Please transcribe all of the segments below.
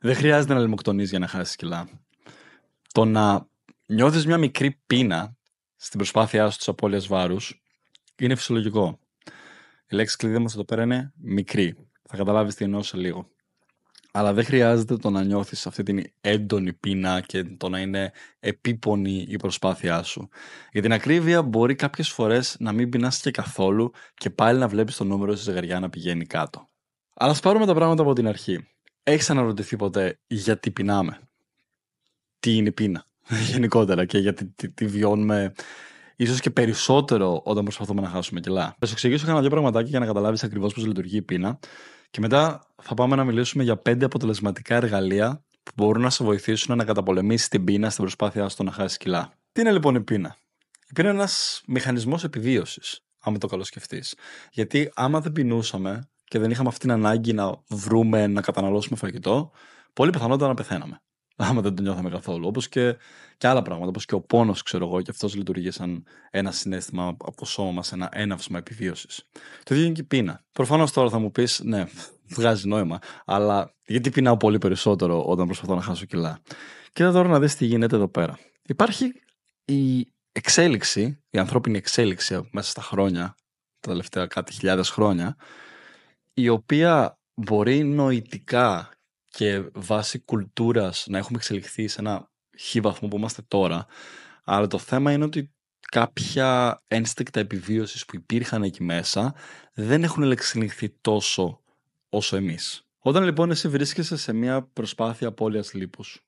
Δεν χρειάζεται να λιμοκτονείς για να χάσεις κιλά. Το να νιώθεις μια μικρή πείνα στην προσπάθειά σου της απώλειας βάρους είναι φυσιολογικό. Η λέξη κλειδί μα εδώ πέρα είναι μικρή. Θα καταλάβεις τι εννοώ σε λίγο. Αλλά δεν χρειάζεται το να νιώθεις αυτή την έντονη πείνα και το να είναι επίπονη η προσπάθειά σου. Για την ακρίβεια, μπορεί κάποιες φορές να μην πεινάσει και καθόλου και πάλι να βλέπεις το νούμερο στη ζευγαριά να πηγαίνει κάτω. Αλλά ας πάρουμε τα πράγματα από την αρχή. Έχεις αναρωτηθεί ποτέ γιατί πεινάμε; Τι είναι η πείνα, γενικότερα, και γιατί τι, τι βιώνουμε ίσως και περισσότερο όταν προσπαθούμε να χάσουμε κιλά; Θα σου εξηγήσω ένα δύο πραγματάκια για να καταλάβεις ακριβώς πώς λειτουργεί η πείνα. Και μετά θα πάμε να μιλήσουμε για πέντε αποτελεσματικά εργαλεία που μπορούν να σε βοηθήσουν να καταπολεμήσεις την πείνα στην προσπάθειά σου να χάσεις κιλά. Τι είναι λοιπόν η πείνα, Η πείνα είναι ένας μηχανισμός επιβίωσης, άμα το καλοσκεφτεί. Γιατί άμα δεν πεινούσαμε και δεν είχαμε αυτή την ανάγκη να βρούμε, να καταναλώσουμε φαγητό, πολύ πιθανότατα να πεθαίναμε άμα δεν το νιώθαμε καθόλου. Όπως και, και άλλα πράγματα, όπως και ο πόνος, ξέρω εγώ, και αυτός λειτουργεί σαν ένα συνέστημα από το σώμα μα, ένα έναυσμα επιβίωσης. Το ίδιο είναι και η πείνα. Προφανώς τώρα θα μου πεις, ναι, βγάζει νόημα, αλλά γιατί πεινάω πολύ περισσότερο όταν προσπαθώ να χάσω κιλά; Κοίτα τώρα να δεις τι γίνεται εδώ πέρα. Υπάρχει η εξέλιξη, η ανθρώπινη εξέλιξη μέσα στα χρόνια, τα τελευταία κάτι χιλιάδες χρόνια, η οποία μπορεί νοητικά και βάσει κουλτούρας να έχουμε εξελιχθεί σε ένα χι βαθμό που είμαστε τώρα. Αλλά το θέμα είναι ότι κάποια ένστικτα επιβίωσης που υπήρχαν εκεί μέσα δεν έχουν εξελιχθεί τόσο όσο εμείς. Όταν λοιπόν εσύ βρίσκεσαι σε μια προσπάθεια απώλειας λίπους,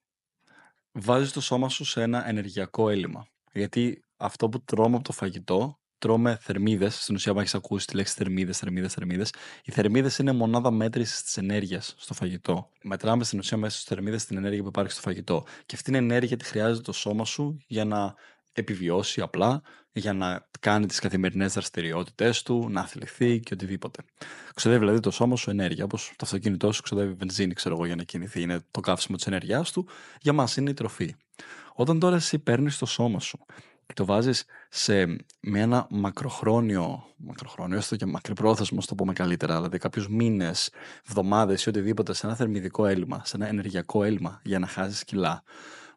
βάζεις το σώμα σου σε ένα ενεργειακό έλλειμμα. Γιατί αυτό που τρώμε από το φαγητό τρώμε θερμίδες. Στην ουσία, αν έχεις ακούσει τη λέξη θερμίδες, θερμίδες, θερμίδες. Οι θερμίδες είναι μονάδα μέτρησης της ενέργειας στο φαγητό. Μετράμε στην ουσία μέσα στις θερμίδες την ενέργεια που υπάρχει στο φαγητό. Και αυτή την ενέργεια τη χρειάζεται το σώμα σου για να επιβιώσει απλά, για να κάνει τις καθημερινές δραστηριότητές του, να αθληθεί και οτιδήποτε. Ξοδεύει δηλαδή το σώμα σου ενέργεια, όπως το αυτοκίνητό σου ξοδεύει βενζίνη, ξέρω εγώ, για να κινηθεί. Είναι το καύσιμο της ενέργειάς του. Για μας είναι η τροφή. Όταν τώρα εσύ παίρνεις το σώμα σου το βάζεις σε, με ένα μακροχρόνιο, μακροχρόνιο, έστω και μακρυπρόθεσμο, το πούμε καλύτερα, δηλαδή κάποιους μήνες, εβδομάδες ή οτιδήποτε, σε ένα θερμιδικό έλλειμμα, σε ένα ενεργειακό έλλειμμα για να χάσεις κιλά,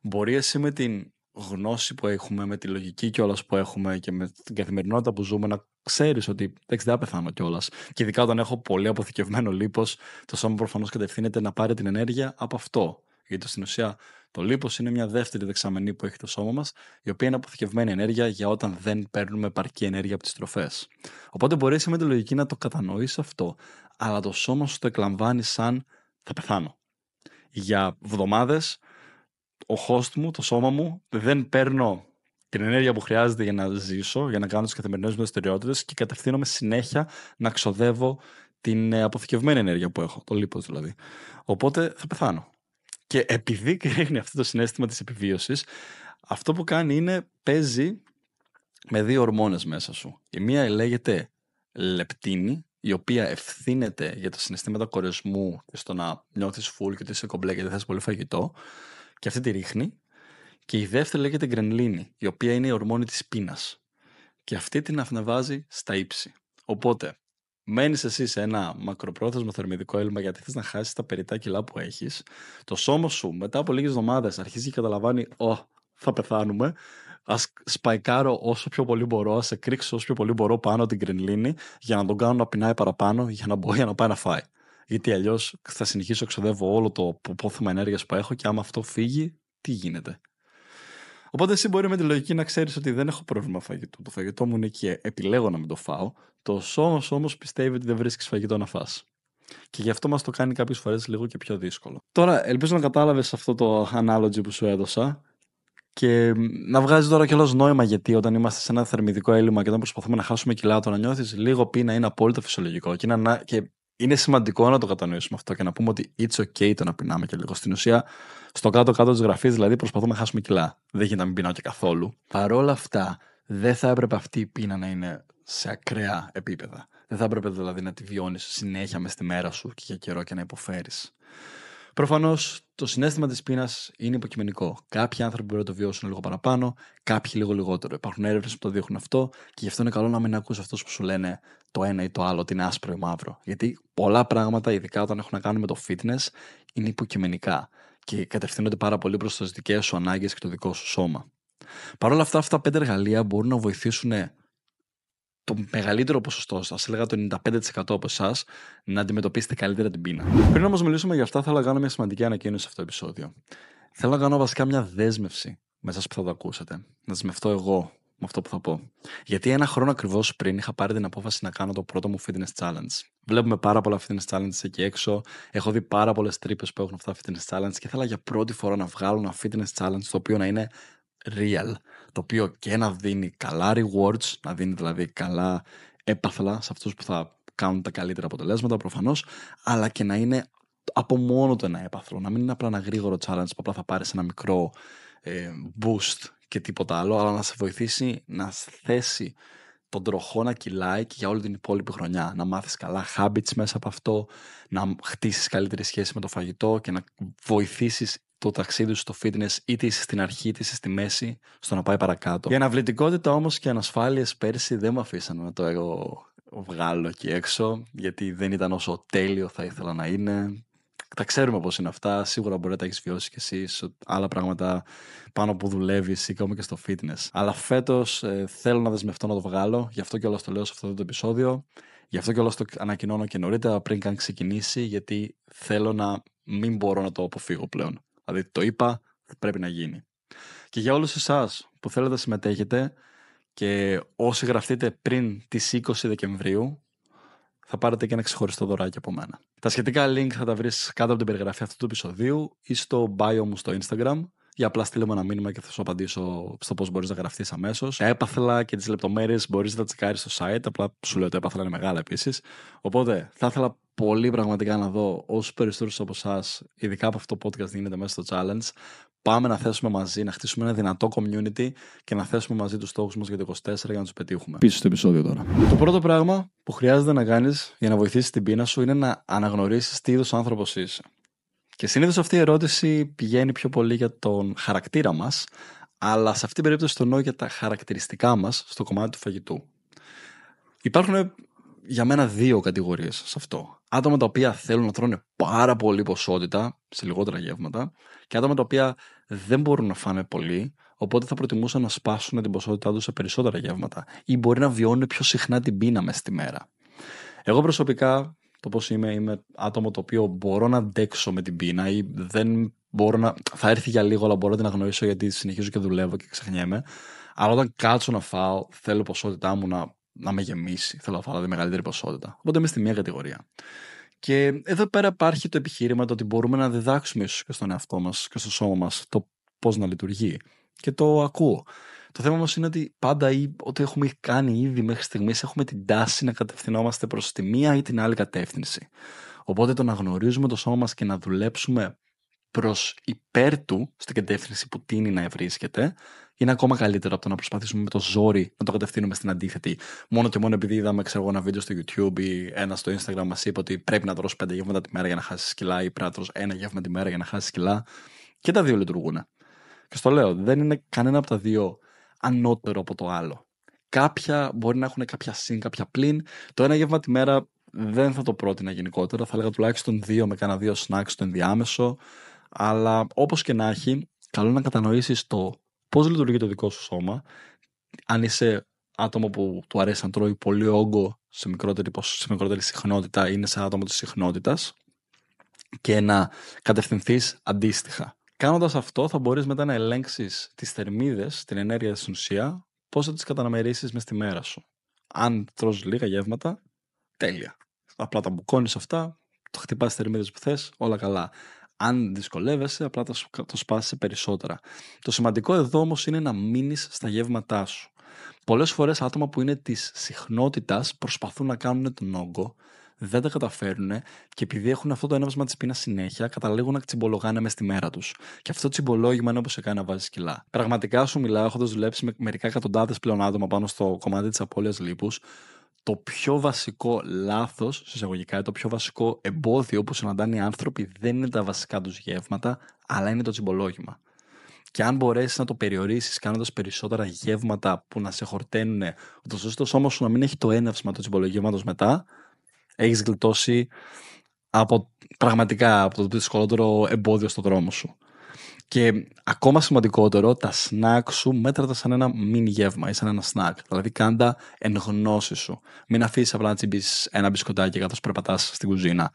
μπορεί εσύ με την γνώση που έχουμε, με τη λογική κιόλας που έχουμε και με την καθημερινότητα που ζούμε, να ξέρεις ότι εντάξει, δεν θα πεθάνω κιόλας. Και ειδικά όταν έχω πολύ αποθηκευμένο λίπος, το σώμα προφανώς κατευθύνεται να πάρει την ενέργεια από αυτό. Γιατί στην ουσία το λίπος είναι μια δεύτερη δεξαμενή που έχει το σώμα μας, η οποία είναι αποθηκευμένη ενέργεια για όταν δεν παίρνουμε επαρκή ενέργεια από τις τροφές. Οπότε μπορεί με τη λογική να το κατανοήσει αυτό, αλλά το σώμα σου το εκλαμβάνει σαν θα πεθάνω. Για εβδομάδε, ο host μου, το σώμα μου, δεν παίρνω την ενέργεια που χρειάζεται για να ζήσω, για να κάνω τις καθημερινές μου δραστηριότητες και κατευθύνομαι συνέχεια να ξοδεύω την ε, αποθηκευμένη ενέργεια που έχω, το λίπος δηλαδή. Οπότε θα πεθάνω. Και επειδή ρίχνει αυτό το συνέστημα της επιβίωσης, αυτό που κάνει είναι παίζει με δύο ορμόνες μέσα σου. Η μία λέγεται λεπτίνη, η οποία ευθύνεται για τα συναισθήματα κορεσμού και στο να νιώθεις φουλ και ότι είσαι κομπλέ και δεν θες πολύ φαγητό και αυτή τη ρίχνει. Και η δεύτερη λέγεται γκρενλίνη, η οποία είναι η ορμόνη της πείνας. Και αυτή την αυνεβάζει στα ύψη. Οπότε, μένεις εσύ σε ένα μακροπρόθεσμο θερμιδικό έλλειμμα γιατί θες να χάσεις τα περιτά κιλά που έχεις, το σώμα σου μετά από λίγες εβδομάδες αρχίζει και καταλαβαίνει, Ω, θα πεθάνουμε. Α σπαϊκάρω όσο πιο πολύ μπορώ, ας σε κρίξω όσο πιο πολύ μπορώ πάνω την κρινλίνη για να τον κάνω να πεινάει παραπάνω για να μπορεί να πάει να φάει. Γιατί αλλιώς θα συνεχίσω να ξοδεύω όλο το πόθημα ενέργειας που έχω και άμα αυτό φύγει, τι γίνεται. Οπότε εσύ μπορεί με τη λογική να ξέρεις ότι δεν έχω πρόβλημα φαγητού. Το φαγητό μου είναι εκεί, επιλέγω να μην το φάω. Το σώμα όμως πιστεύει ότι δεν βρίσκεις φαγητό να φας. Και γι' αυτό μας το κάνει κάποιες φορές λίγο και πιο δύσκολο. Τώρα, ελπίζω να κατάλαβες αυτό το analogy που σου έδωσα. Και να βγάζεις τώρα κιόλα νόημα γιατί όταν είμαστε σε ένα θερμιδικό έλλειμμα και όταν προσπαθούμε να χάσουμε κιλά, το να νιώθεις λίγο πείνα είναι απόλυτα φυσιολογικό. Και, είναι, και είναι σημαντικό να το κατανοήσουμε αυτό και να πούμε ότι it's okay το να πεινάμε και λίγο. Στην ουσία, στο κάτω-κάτω της γραφής, δηλαδή, προσπαθούμε να χάσουμε κιλά. Δεν γίνεται να μην πεινάω και καθόλου. Παρ' όλα αυτά, δεν θα έπρεπε αυτή η πείνα να είναι σε ακραία επίπεδα. Δεν θα έπρεπε δηλαδή να τη βιώνεις συνέχεια μες στη μέρα σου και για καιρό και να υποφέρεις. Προφανώς το συνέστημα της πείνας είναι υποκειμενικό. Κάποιοι άνθρωποι μπορούν να το βιώσουν λίγο παραπάνω, κάποιοι λίγο λιγότερο. Υπάρχουν έρευνες που το δείχνουν αυτό και γι' αυτό είναι καλό να μην ακούς αυτούς που σου λένε το ένα ή το άλλο, ότι είναι άσπρο ή μαύρο. Γιατί πολλά πράγματα, ειδικά όταν έχουν να κάνουν με το fitness, είναι υποκειμενικά και κατευθύνονται πάρα πολύ προς τις δικές σου ανάγκες και το δικό σου σώμα. Παρ' όλα αυτά, αυτά τα πέντε εργαλεία μπορούν να βοηθήσουν το μεγαλύτερο ποσοστό σας, έλεγα το 95% από εσάς, να αντιμετωπίσετε καλύτερα την πείνα. Πριν όμως μιλήσουμε για αυτά, θέλω να κάνω μια σημαντική ανακοίνωση σε αυτό το επεισόδιο. Θέλω να κάνω βασικά μια δέσμευση με εσάς που θα το ακούσετε. Να δεσμευτώ εγώ με αυτό που θα πω. Γιατί ένα χρόνο ακριβώς πριν είχα πάρει την απόφαση να κάνω το πρώτο μου fitness challenge. Βλέπουμε πάρα πολλά fitness challenges εκεί έξω. Έχω δει πάρα πολλές τρύπες που έχουν αυτά τα fitness challenge και ήθελα για πρώτη φορά να βγάλω ένα fitness challenge το οποίο να είναι real. Το οποίο και να δίνει καλά rewards, να δίνει δηλαδή καλά έπαθλα σε αυτούς που θα κάνουν τα καλύτερα αποτελέσματα προφανώς, αλλά και να είναι από μόνο το ένα έπαθλο. Να μην είναι απλά ένα γρήγορο challenge που απλά θα πάρεις ένα μικρό ε, boost και τίποτα άλλο, αλλά να σε βοηθήσει να θέσει τον τροχό να κυλάει και για όλη την υπόλοιπη χρονιά. Να μάθεις καλά habits μέσα από αυτό, να χτίσεις καλύτερη σχέση με το φαγητό και να βοηθήσεις το ταξίδι σου στο fitness είτε είσαι στην αρχή είτε είσαι στη μέση στο να πάει παρακάτω. Η αναβλητικότητα όμως και ανασφάλειες πέρσι δεν με αφήσαν να το εγώ βγάλω εκεί έξω γιατί δεν ήταν όσο τέλειο θα ήθελα να είναι τα ξέρουμε πώς είναι αυτά. Σίγουρα μπορεί να τα έχεις βιώσει κι εσύ. Άλλα πράγματα πάνω που δουλεύεις ή ακόμα και στο fitness. Αλλά φέτος ε, θέλω να δεσμευτώ να το βγάλω. Γι' αυτό και όλα το λέω σε αυτό το επεισόδιο. Γι' αυτό και όλα το ανακοινώνω και νωρίτερα πριν καν ξεκινήσει. Γιατί θέλω να μην μπορώ να το αποφύγω πλέον. Δηλαδή το είπα, πρέπει να γίνει. Και για όλους εσάς που θέλετε να συμμετέχετε και όσοι γραφτείτε πριν τις 20 Δεκεμβρίου θα πάρετε και ένα ξεχωριστό δωράκι από μένα. Τα σχετικά link θα τα βρεις κάτω από την περιγραφή αυτού του επεισοδίου ή στο bio μου στο Instagram. Για απλά στείλε μου ένα μήνυμα και θα σου απαντήσω στο πώς μπορείς να γραφτείς αμέσως. Έπαθλα και τις λεπτομέρειες μπορείς να τα τσεκάρεις στο site. Απλά σου λέω ότι έπαθλα είναι μεγάλα επίσης. Οπότε θα ήθελα πολύ πραγματικά να δω όσους περισσότερους από εσάς, ειδικά από αυτό το podcast γίνεται μέσα στο challenge, πάμε να θέσουμε μαζί, να χτίσουμε ένα δυνατό community και να θέσουμε μαζί τους στόχους μας για το 24 για να τους πετύχουμε. Πίσω στο επεισόδιο τώρα. Το πρώτο πράγμα που χρειάζεται να κάνεις για να βοηθήσεις την πείνα σου είναι να αναγνωρίσεις τι είδους άνθρωπος είσαι. Και συνήθως αυτή η ερώτηση πηγαίνει πιο πολύ για τον χαρακτήρα μας, αλλά σε αυτήν την περίπτωση το εννοώ για τα χαρακτηριστικά μας στο κομμάτι του φαγητού. Υπάρχουν για μένα δύο κατηγορίες σε αυτό. Άτομα τα οποία θέλουν να τρώνε πάρα πολύ ποσότητα σε λιγότερα γεύματα και άτομα τα οποία δεν μπορούν να φάνε πολύ, οπότε θα προτιμούσαν να σπάσουν την ποσότητά τους σε περισσότερα γεύματα ή μπορεί να βιώνουν πιο συχνά την πείνα μέσα στη μέρα. Εγώ προσωπικά, το πώς είμαι, είμαι άτομο το οποίο μπορώ να αντέξω με την πείνα ή δεν μπορώ να. θα έρθει για λίγο, αλλά μπορώ να την αγνοήσω γιατί συνεχίζω και δουλεύω και ξεχνιέμαι. Αλλά όταν κάτσω να φάω, θέλω ποσότητά μου να να με γεμίσει. Θέλω να φάω δηλαδή μεγαλύτερη ποσότητα. Οπότε είμαι στη μία κατηγορία. Και εδώ πέρα υπάρχει το επιχείρημα το ότι μπορούμε να διδάξουμε ίσως και στον εαυτό μας και στο σώμα μας το πώς να λειτουργεί. Και το ακούω. Το θέμα όμως είναι ότι πάντα ή, ό,τι έχουμε κάνει ήδη μέχρι στιγμής έχουμε την τάση να κατευθυνόμαστε προς τη μία ή την άλλη κατεύθυνση. Οπότε το να γνωρίζουμε το σώμα μας και να δουλέψουμε προς υπέρ του στην κατεύθυνση που τίνει να βρίσκεται είναι ακόμα καλύτερο από το να προσπαθήσουμε με το ζόρι να το κατευθύνουμε στην αντίθετη. Μόνο και μόνο επειδή είδαμε ξέρω, ένα βίντεο στο YouTube ή ένα στο Instagram μας είπε ότι πρέπει να τρώσει πέντε γεύματα τη μέρα για να χάσεις κιλά ή πρέπει να τρώσει ένα γεύμα τη μέρα για να χάσεις κιλά. Και τα δύο λειτουργούν. Και στο λέω, δεν είναι κανένα από τα δύο ανώτερο από το άλλο. Κάποια μπορεί να έχουν κάποια συν, κάποια πλην. Το ένα γεύμα τη μέρα δεν θα το πρότεινα γενικότερα. Θα έλεγα τουλάχιστον δύο με κάνα δύο snacks στο ενδιάμεσο. Αλλά όπως και να έχει, καλό να κατανοήσεις το πώς λειτουργεί το δικό σου σώμα, αν είσαι άτομο που του αρέσει να τρώει πολύ όγκο σε μικρότερη, σε μικρότερη συχνότητα, είναι σε άτομο της συχνότητας και να κατευθυνθείς αντίστοιχα. Κάνοντας αυτό, θα μπορείς μετά να ελέγξεις τις θερμίδες, την ενέργεια στην ουσία, πώς θα τις καταναμερίσει μες στη μέρα σου. Αν τρως λίγα γεύματα, τέλεια. Απλά τα μπουκώνεις αυτά, το χτυπάς τις θερμίδες που θες, όλα καλά. Αν δυσκολεύεσαι, απλά το, το σπάσεις περισσότερα. Το σημαντικό εδώ όμως είναι να μείνεις στα γεύματά σου. Πολλές φορές άτομα που είναι της συχνότητας προσπαθούν να κάνουν τον όγκο, δεν τα καταφέρουν και επειδή έχουν αυτό το έναυσμα της πείνας συνέχεια, καταλήγουν να τσιμπολογάνε μες στη μέρα τους. Και αυτό το τσιμπολόγημα είναι όπως σε κάνει να βάζει κιλά. Πραγματικά σου μιλάω, έχοντας δουλέψει με μερικά εκατοντάδες πλέον άτομα πάνω στο κομμάτι της απώλειας λίπους, το πιο βασικό λάθος, εισαγωγικά, το πιο βασικό εμπόδιο που συναντάνε οι άνθρωποι δεν είναι τα βασικά τους γεύματα, αλλά είναι το τσιμπολόγημα. Και αν μπορέσεις να το περιορίσεις κάνοντας περισσότερα γεύματα που να σε χορταίνουν, ούτως ώστε το σώμα σου να μην έχει το έναυσμα του τσιμπολογήματος μετά, έχεις γλιτώσει από πραγματικά από το δυσκολότερο εμπόδιο στο δρόμο σου. Και ακόμα σημαντικότερο, τα σνακ σου μέτρατα σαν ένα μίνι γεύμα ή σαν ένα σνακ. Δηλαδή κάντα εν γνώση σου. Μην αφήσεις απλά να τσιμπήσεις ένα μπισκοτάκι καθώς περπατάς στην κουζίνα.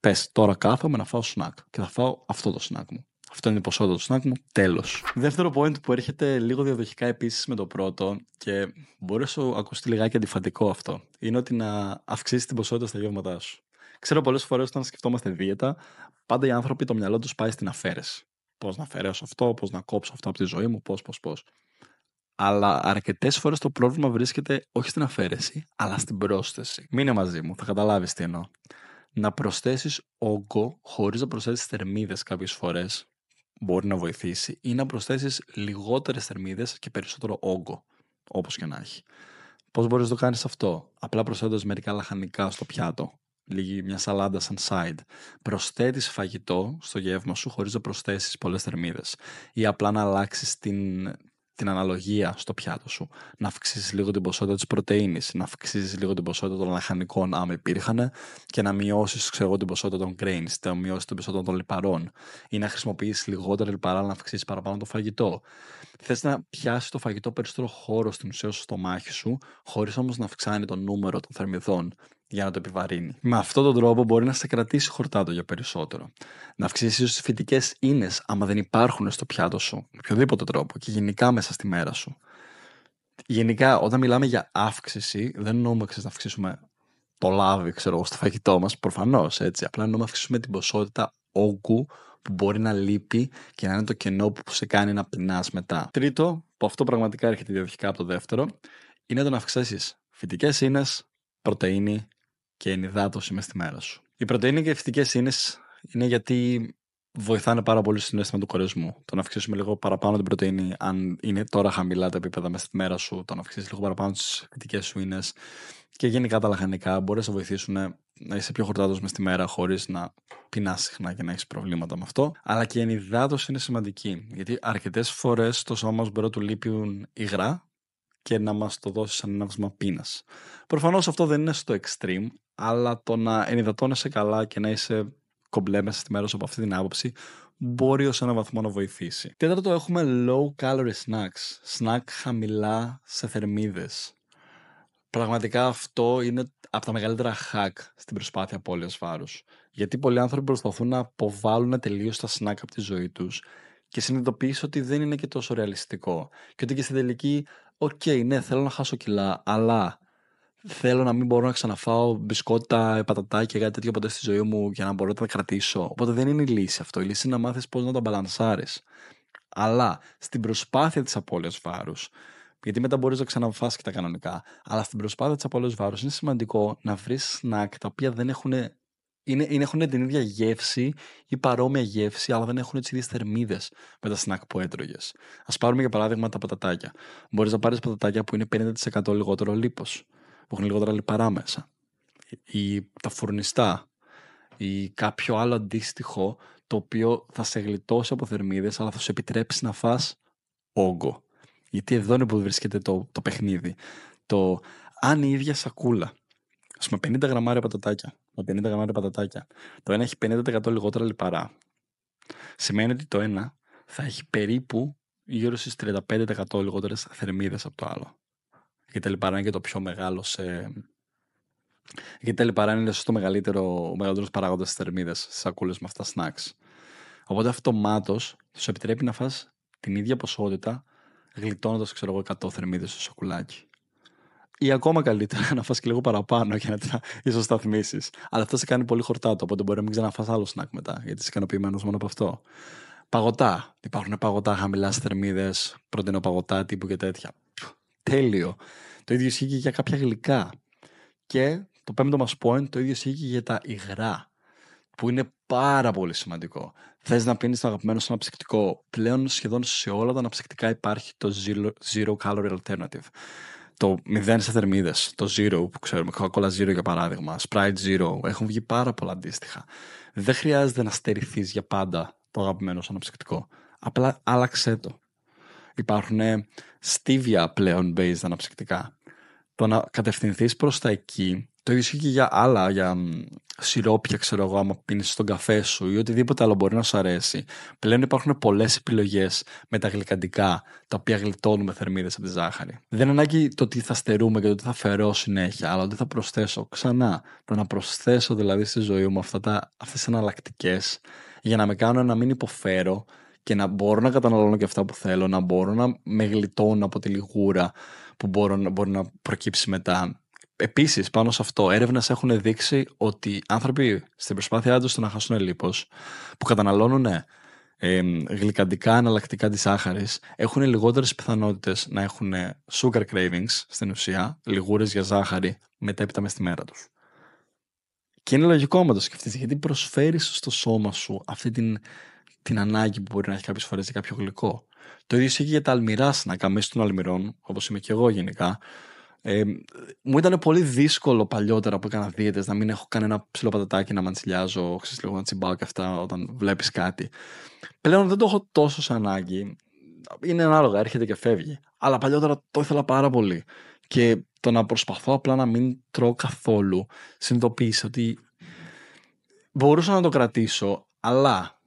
Πες τώρα κάθομαι να φάω σνακ και θα φάω αυτό το σνακ μου. Αυτό είναι η ποσότητα του σνακ μου. Τέλος. Δεύτερο point που έρχεται λίγο διαδοχικά επίσης με το πρώτο και μπορεί να σου ακουστεί λιγάκι αντιφατικό αυτό. Είναι ότι να αυξήσεις την ποσότητα στα γεύματά σου. Ξέρω πολλές φορές όταν σκεφτόμαστε δίαιτα, πάντα οι άνθρωποι το μυαλό τους πάει στην αφαίρεση. Πώς να αφαιρέσω αυτό, πώς να κόψω αυτό από τη ζωή μου, πώς, πώς, πώς. Αλλά αρκετές φορές το πρόβλημα βρίσκεται όχι στην αφαίρεση, αλλά στην πρόσθεση. Μείνε μαζί μου, θα καταλάβεις τι εννοώ. Να προσθέσεις όγκο χωρίς να προσθέσεις θερμίδες κάποιες φορές μπορεί να βοηθήσει ή να προσθέσεις λιγότερες θερμίδες και περισσότερο όγκο. Όπως και να έχει. Πώς μπορείς να το κάνεις αυτό, απλά προσθέτοντας μερικά λαχανικά στο πιάτο λίγη μια σαλάντα σαν side. Προσθέτεις φαγητό στο γεύμα σου χωρίς να προσθέσεις πολλές θερμίδες ή απλά να αλλάξεις την, την αναλογία στο πιάτο σου. Να αυξήσεις λίγο την ποσότητα της πρωτενη, να αυξήσεις λίγο την ποσότητα των λαχανικών, άμα υπήρχαν, και να μειώσεις την ποσότητα των grains, να μειώσεις την ποσότητα των λιπαρών, ή να χρησιμοποιήσεις λιγότερα λιπαρά, να αυξήσεις παραπάνω το φαγητό. Θες να πιάσεις το φαγητό περισσότερο χώρο στην ουσία στο στομάχι σου, χωρίς όμως να αυξάνει το νούμερο των θερμιδών για να το επιβαρύνει. Με αυτόν τον τρόπο μπορεί να σε κρατήσει χορτάτο για περισσότερο. Να αυξήσεις τις φυτικές ίνες, άμα δεν υπάρχουν στο πιάτο σου, με οποιοδήποτε τρόπο και γενικά μέσα στη μέρα σου. Γενικά, όταν μιλάμε για αύξηση, δεν εννοούμε να αυξήσουμε το λάδι, ξέρω εγώ, στο φαγητό μας. Προφανώς έτσι. Απλά εννοούμε να αυξήσουμε την ποσότητα όγκου που μπορεί να λείπει και να είναι το κενό που σε κάνει να πεινάς μετά. Τρίτο, που αυτό πραγματικά έρχεται διαδοχικά από το δεύτερο, είναι το να αυξήσεις φυτικές ίνες, πρωτενη και ενυδάτωση μέσα στη μέρα σου. Η πρωτενη και οι φυτικές ίνες είναι γιατί βοηθάνε πάρα πολύ στο συνέστημα του κορεσμού. Το να αυξήσουμε λίγο παραπάνω την πρωτενη, αν είναι τώρα χαμηλά τα επίπεδα μέσα στη μέρα σου, το να αυξήσεις λίγο παραπάνω τις φυτικές σου ίνες και γενικά τα λαχανικά μπορείς να σε βοηθήσουν να είσαι πιο χορτάτος μες στη μέρα χωρίς να πεινάς συχνά και να έχεις προβλήματα με αυτό. Αλλά και η ενυδάτωση είναι σημαντική. Γιατί αρκετές φορές το σώμα μας μπορεί να του λείπουν υγρά και να μας το δώσει σαν έναυσμα πείνας. Προφανώς αυτό δεν είναι στο extreme, αλλά το να ενυδατώνεσαι καλά και να είσαι κομπλέ μέσα στη μέρα σου από αυτή την άποψη μπορεί ως ένα βαθμό να βοηθήσει. Τέταρτο έχουμε low calorie snacks. Snack χαμηλά σε θερμίδες. Πραγματικά αυτό είναι από τα μεγαλύτερα hack στην προσπάθεια απώλειας βάρους. Γιατί πολλοί άνθρωποι προσπαθούν να αποβάλουν τελείως τα snack από τη ζωή τους και συνειδητοποιήσει ότι δεν είναι και τόσο ρεαλιστικό. Και ότι και στην τελική, οκ, ναι, θέλω να χάσω κιλά, αλλά θέλω να μην μπορώ να ξαναφάω μπισκότα, πατατάκια, κάτι τέτοιο ποτέ στη ζωή μου για να μπορώ να τα κρατήσω. Οπότε δεν είναι η λύση αυτό. Η λύση είναι να μάθεις πώς να τα μπαλανσάρεις. Αλλά στην προσπάθεια της απώλειας βάρους, γιατί μετά μπορείς να ξαναφάς και τα κανονικά, αλλά στην προσπάθεια της απώλειας βάρους είναι σημαντικό να βρεις σνακ τα οποία δεν έχουν. Είναι, είναι, έχουν την ίδια γεύση ή παρόμοια γεύση, αλλά δεν έχουν τις ίδιες θερμίδες με τα σνακ που έτρωγες. Α πάρουμε για παράδειγμα τα πατατάκια. Μπορείς να πάρεις πατατάκια που είναι 50% λιγότερο λίπος που έχουν λιγότερα λιπαρά μέσα. Ή τα φουρνιστά ή κάποιο άλλο αντίστοιχο το οποίο θα σε γλιτώσει από θερμίδες αλλά θα σου επιτρέψει να φας όγκο. Γιατί εδώ είναι που βρίσκεται το, το παιχνίδι. Το αν η ίδια σακούλα, ας πούμε 50 γραμμάρια πατατάκια, με 50 γραμμάρια πατατάκια, το ένα έχει 50% λιγότερα λιπαρά. Σημαίνει ότι το ένα θα έχει περίπου γύρω στις 35% λιγότερες θερμίδες από το άλλο γιατί τα λιπαρά είναι και το πιο μεγάλο σε... Γιατί τα λιπαρά είναι το μεγαλύτερο, ο μεγαλύτερος παράγοντας της θερμίδας στις σακούλες με αυτά snacks. Οπότε αυτομάτως σου επιτρέπει να φας την ίδια ποσότητα γλιτώνοντας, ξέρω εγώ, 100 θερμίδες στο σακουλάκι. Ή ακόμα καλύτερα να φας και λίγο παραπάνω για να τα ισοσταθμίσεις. Αλλά αυτό σε κάνει πολύ χορτάτο, οπότε μπορεί να μην ξαναφάς άλλο snack μετά, γιατί είσαι ικανοποιημένος μόνο από αυτό. Παγωτά. Υπάρχουν παγωτά χαμηλά θερμίδες, παγωτά τύπου και τέτοια τέλειο. Το ίδιο ισχύει και για κάποια γλυκά. Και το πέμπτο μας point, το ίδιο ισχύει και για τα υγρά, που είναι πάρα πολύ σημαντικό. Θες να πίνεις το αγαπημένο σου αναψυκτικό. Πλέον σχεδόν σε όλα τα αναψυκτικά υπάρχει το zero, zero calorie alternative. το 0 σε θερμίδες, το Zero που ξέρουμε, Coca-Cola Zero για παράδειγμα, Sprite Zero, έχουν βγει πάρα πολλά αντίστοιχα. Δεν χρειάζεται να στερηθείς για πάντα το αγαπημένο σου αναψυκτικό. Απλά άλλαξε το. Υπάρχουν stevia πλέον based αναψυκτικά. Το να κατευθυνθείς προς τα εκεί το ίδιο ισχύει και για άλλα, για σιρόπια, ξέρω εγώ, άμα πίνεις στον καφέ σου ή οτιδήποτε άλλο μπορεί να σου αρέσει. Πλέον υπάρχουν πολλές επιλογές με τα γλυκαντικά, τα οποία γλιτώνουμε θερμίδες από τη ζάχαρη. Δεν είναι ανάγκη το τι θα στερούμε και το τι θα φερώ συνέχεια, αλλά ότι θα προσθέσω ξανά. Το να προσθέσω δηλαδή στη ζωή μου αυτές τις εναλλακτικές για να με κάνω να μην υποφέρω και να μπορώ να καταναλώνω και αυτά που θέλω, να μπορώ να με γλιτώνω από τη λιγούρα που μπορώ, μπορεί να προκύψει μετά Επίσης, πάνω σε αυτό, έρευνες έχουν δείξει ότι άνθρωποι στην προσπάθειά τους να χάσουν λίπος, που καταναλώνουν ε, γλυκαντικά εναλλακτικά της ζάχαρη, έχουν λιγότερες πιθανότητες να έχουν sugar cravings στην ουσία, λιγούρες για ζάχαρη, μετέπειτα μες στη μέρα τους. Και είναι λογικό άμα το σκεφτείς, γιατί προσφέρεις στο σώμα σου αυτή την, την ανάγκη που μπορεί να έχει κάποιες φορές για κάποιο γλυκό. Το ίδιο ισχύει για τα αλμυράς σνακ, αμέσω των αλμυρών, όπως είμαι και εγώ γενικά, ε, μου ήταν πολύ δύσκολο παλιότερα που έκανα δίαιτες να μην έχω κανένα ψηλό πατατάκι να μαντσιλιάζω, ξέρεις λίγο να τσιμπάω και αυτά όταν βλέπεις κάτι. Πλέον δεν το έχω τόσο σαν ανάγκη. Είναι ανάλογα, έρχεται και φεύγει. Αλλά παλιότερα το ήθελα πάρα πολύ. Και το να προσπαθώ απλά να μην τρώω καθόλου συνειδητοποίησε ότι μπορούσα να το κρατήσω, αλλά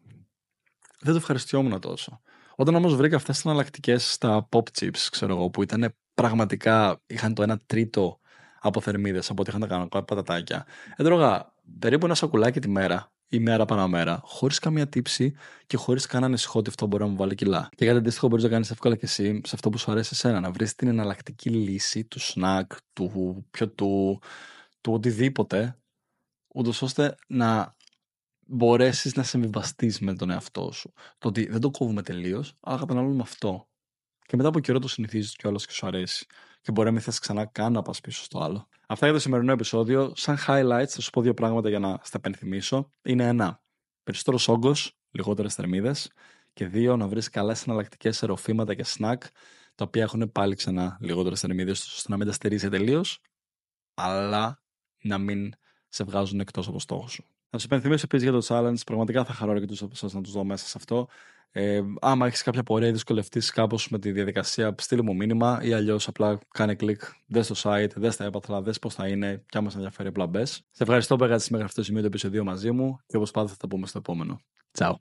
δεν το ευχαριστιόμουν τόσο. Όταν όμως βρήκα αυτές τις εναλλακτικές στα pop chips, ξέρω εγώ, που ήταν πραγματικά είχαν το 1 τρίτο από θερμίδες από ό,τι είχαν τα κανονικά πατατάκια. Έτρωγα περίπου ένα σακουλάκι τη μέρα ή μέρα παραμέρα, χωρίς καμία τύψη και χωρίς κανένα ανησυχώ ότι αυτό μπορεί να μου βάλει κιλά. Και κάτι αντίστοιχο μπορείς να κάνεις εύκολα και εσύ σε αυτό που σου αρέσει εσένα, να βρεις την εναλλακτική λύση του σνακ, του πιωτού, του οτιδήποτε, ούτως ώστε να μπορέσεις να συμβιβαστείς με τον εαυτό σου. Το ότι δεν το κόβουμε τελείως, αλλά καταναλώνουμε αυτό. Και μετά από καιρό το συνηθίζεις κιόλας και σου αρέσει. Και μπορεί να μην θες ξανά καν να πας πίσω στο άλλο. Αυτά για το σημερινό επεισόδιο. Σαν highlights θα σου πω δύο πράγματα για να στα επενθυμίσω. Είναι ένα, περισσότερος όγκος, λιγότερες θερμίδες. Και δύο, να βρεις καλές εναλλακτικές εροφήματα και snack, τα οποία έχουν πάλι ξανά λιγότερες θερμίδες, ώστε να μην τα στερήσει τελείως, αλλά να μην σε βγάζουν εκτός από στόχο σου. Να σα υπενθυμίσω επίσης για το challenge. Πραγματικά θα χαρώ αρκετούς από εσάς να τους δω μέσα σε αυτό. Ε, άμα έχεις κάποια πορεία ή δυσκολευτείς κάπως με τη διαδικασία, στείλει μου μήνυμα ή αλλιώς απλά κάνε κλικ, δες στο site, δες στα έπαθλα, δες πώς θα είναι και άμα σε ενδιαφέρει απλά μπες. Σε ευχαριστώ που έγραψε μέχρι αυτό το σημείο το επεισόδιο μαζί μου και όπως πάντα θα τα πούμε στο επόμενο. Τσαου.